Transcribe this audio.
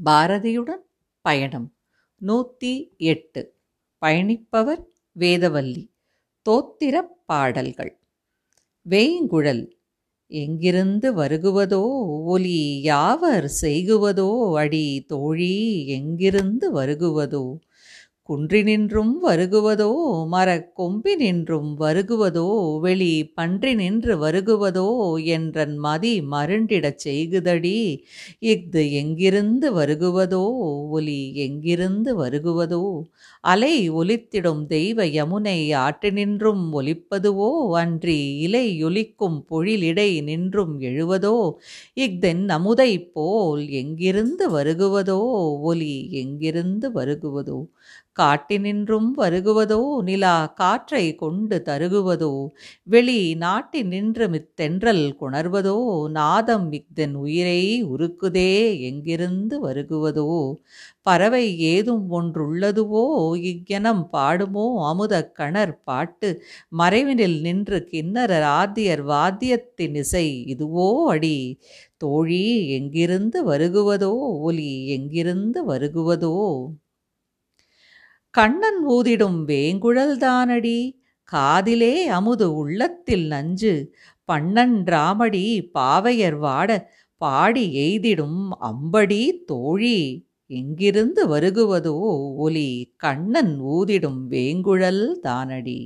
பாரதியுடன் பயணம். நூற்றி எட்டு. பயணிப்பவர் வேதவல்லி. தோத்திர பாடல்கள். வேய்ங்குழல் எங்கிருந்து வருகுவதோ ஒலி யாவர் செய்குவதோ அடி தோழி எங்கிருந்து வருகுவதோ குன்றினின்றும் வருகுவதோ மரக்கொம்பினின்றும் வருகுவதோ வெளி பன்றினின்று வருகுவதோ என்றன் மதி மருண்டிடச் செய்குதடி. இஃது எங்கிருந்து வருகுவதோ ஒலி எங்கிருந்து வருகுவதோ அலை ஒலித்திடும் தெய்வ யமுனை ஆற்றினின்றும் ஒலிப்பதுவோ அன்றி இலை ஒலிக்கும் பொழிலிடை நின்றும் எழுவதோ இஃதென் அமுதை போல் எங்கிருந்து வருகுவதோ ஒலி எங்கிருந்து வருகுவதோ காட்டினின்றும் வருகுவதோ? நிலா காற்றை கொண்டு தருகுவதோ? வெளி நாட்டி நின்று மித்தென்றல் குணர்வதோ? நாதம் இஃதென் உயிரை உருக்குதே? எங்கிருந்து வருகுவதோ? பறவை ஏதும் ஒன்றுள்ளதுவோ? இக்கெனம் பாடுமோ? அமுத கணர் பாட்டு மறைவினில் நின்று கிண்ணரர் ஆத்தியர் வாத்தியத்தின் இசை இதுவோ அடி? தோழி எங்கிருந்து வருகுவதோ? ஒலி எங்கிருந்து வருகுவதோ? கண்ணன் ஊதிடும் வேங்குழல்தானடி காதிலே அமுது உள்ளத்தில் நஞ்சு. பன்னன்றாமடி பாவையர் வாட பாடி எய்திடும் அம்படி தோழி. எங்கிருந்து வருகுவதோ ஒலி கண்ணன் ஊதிடும் வேங்குழல் தானடி?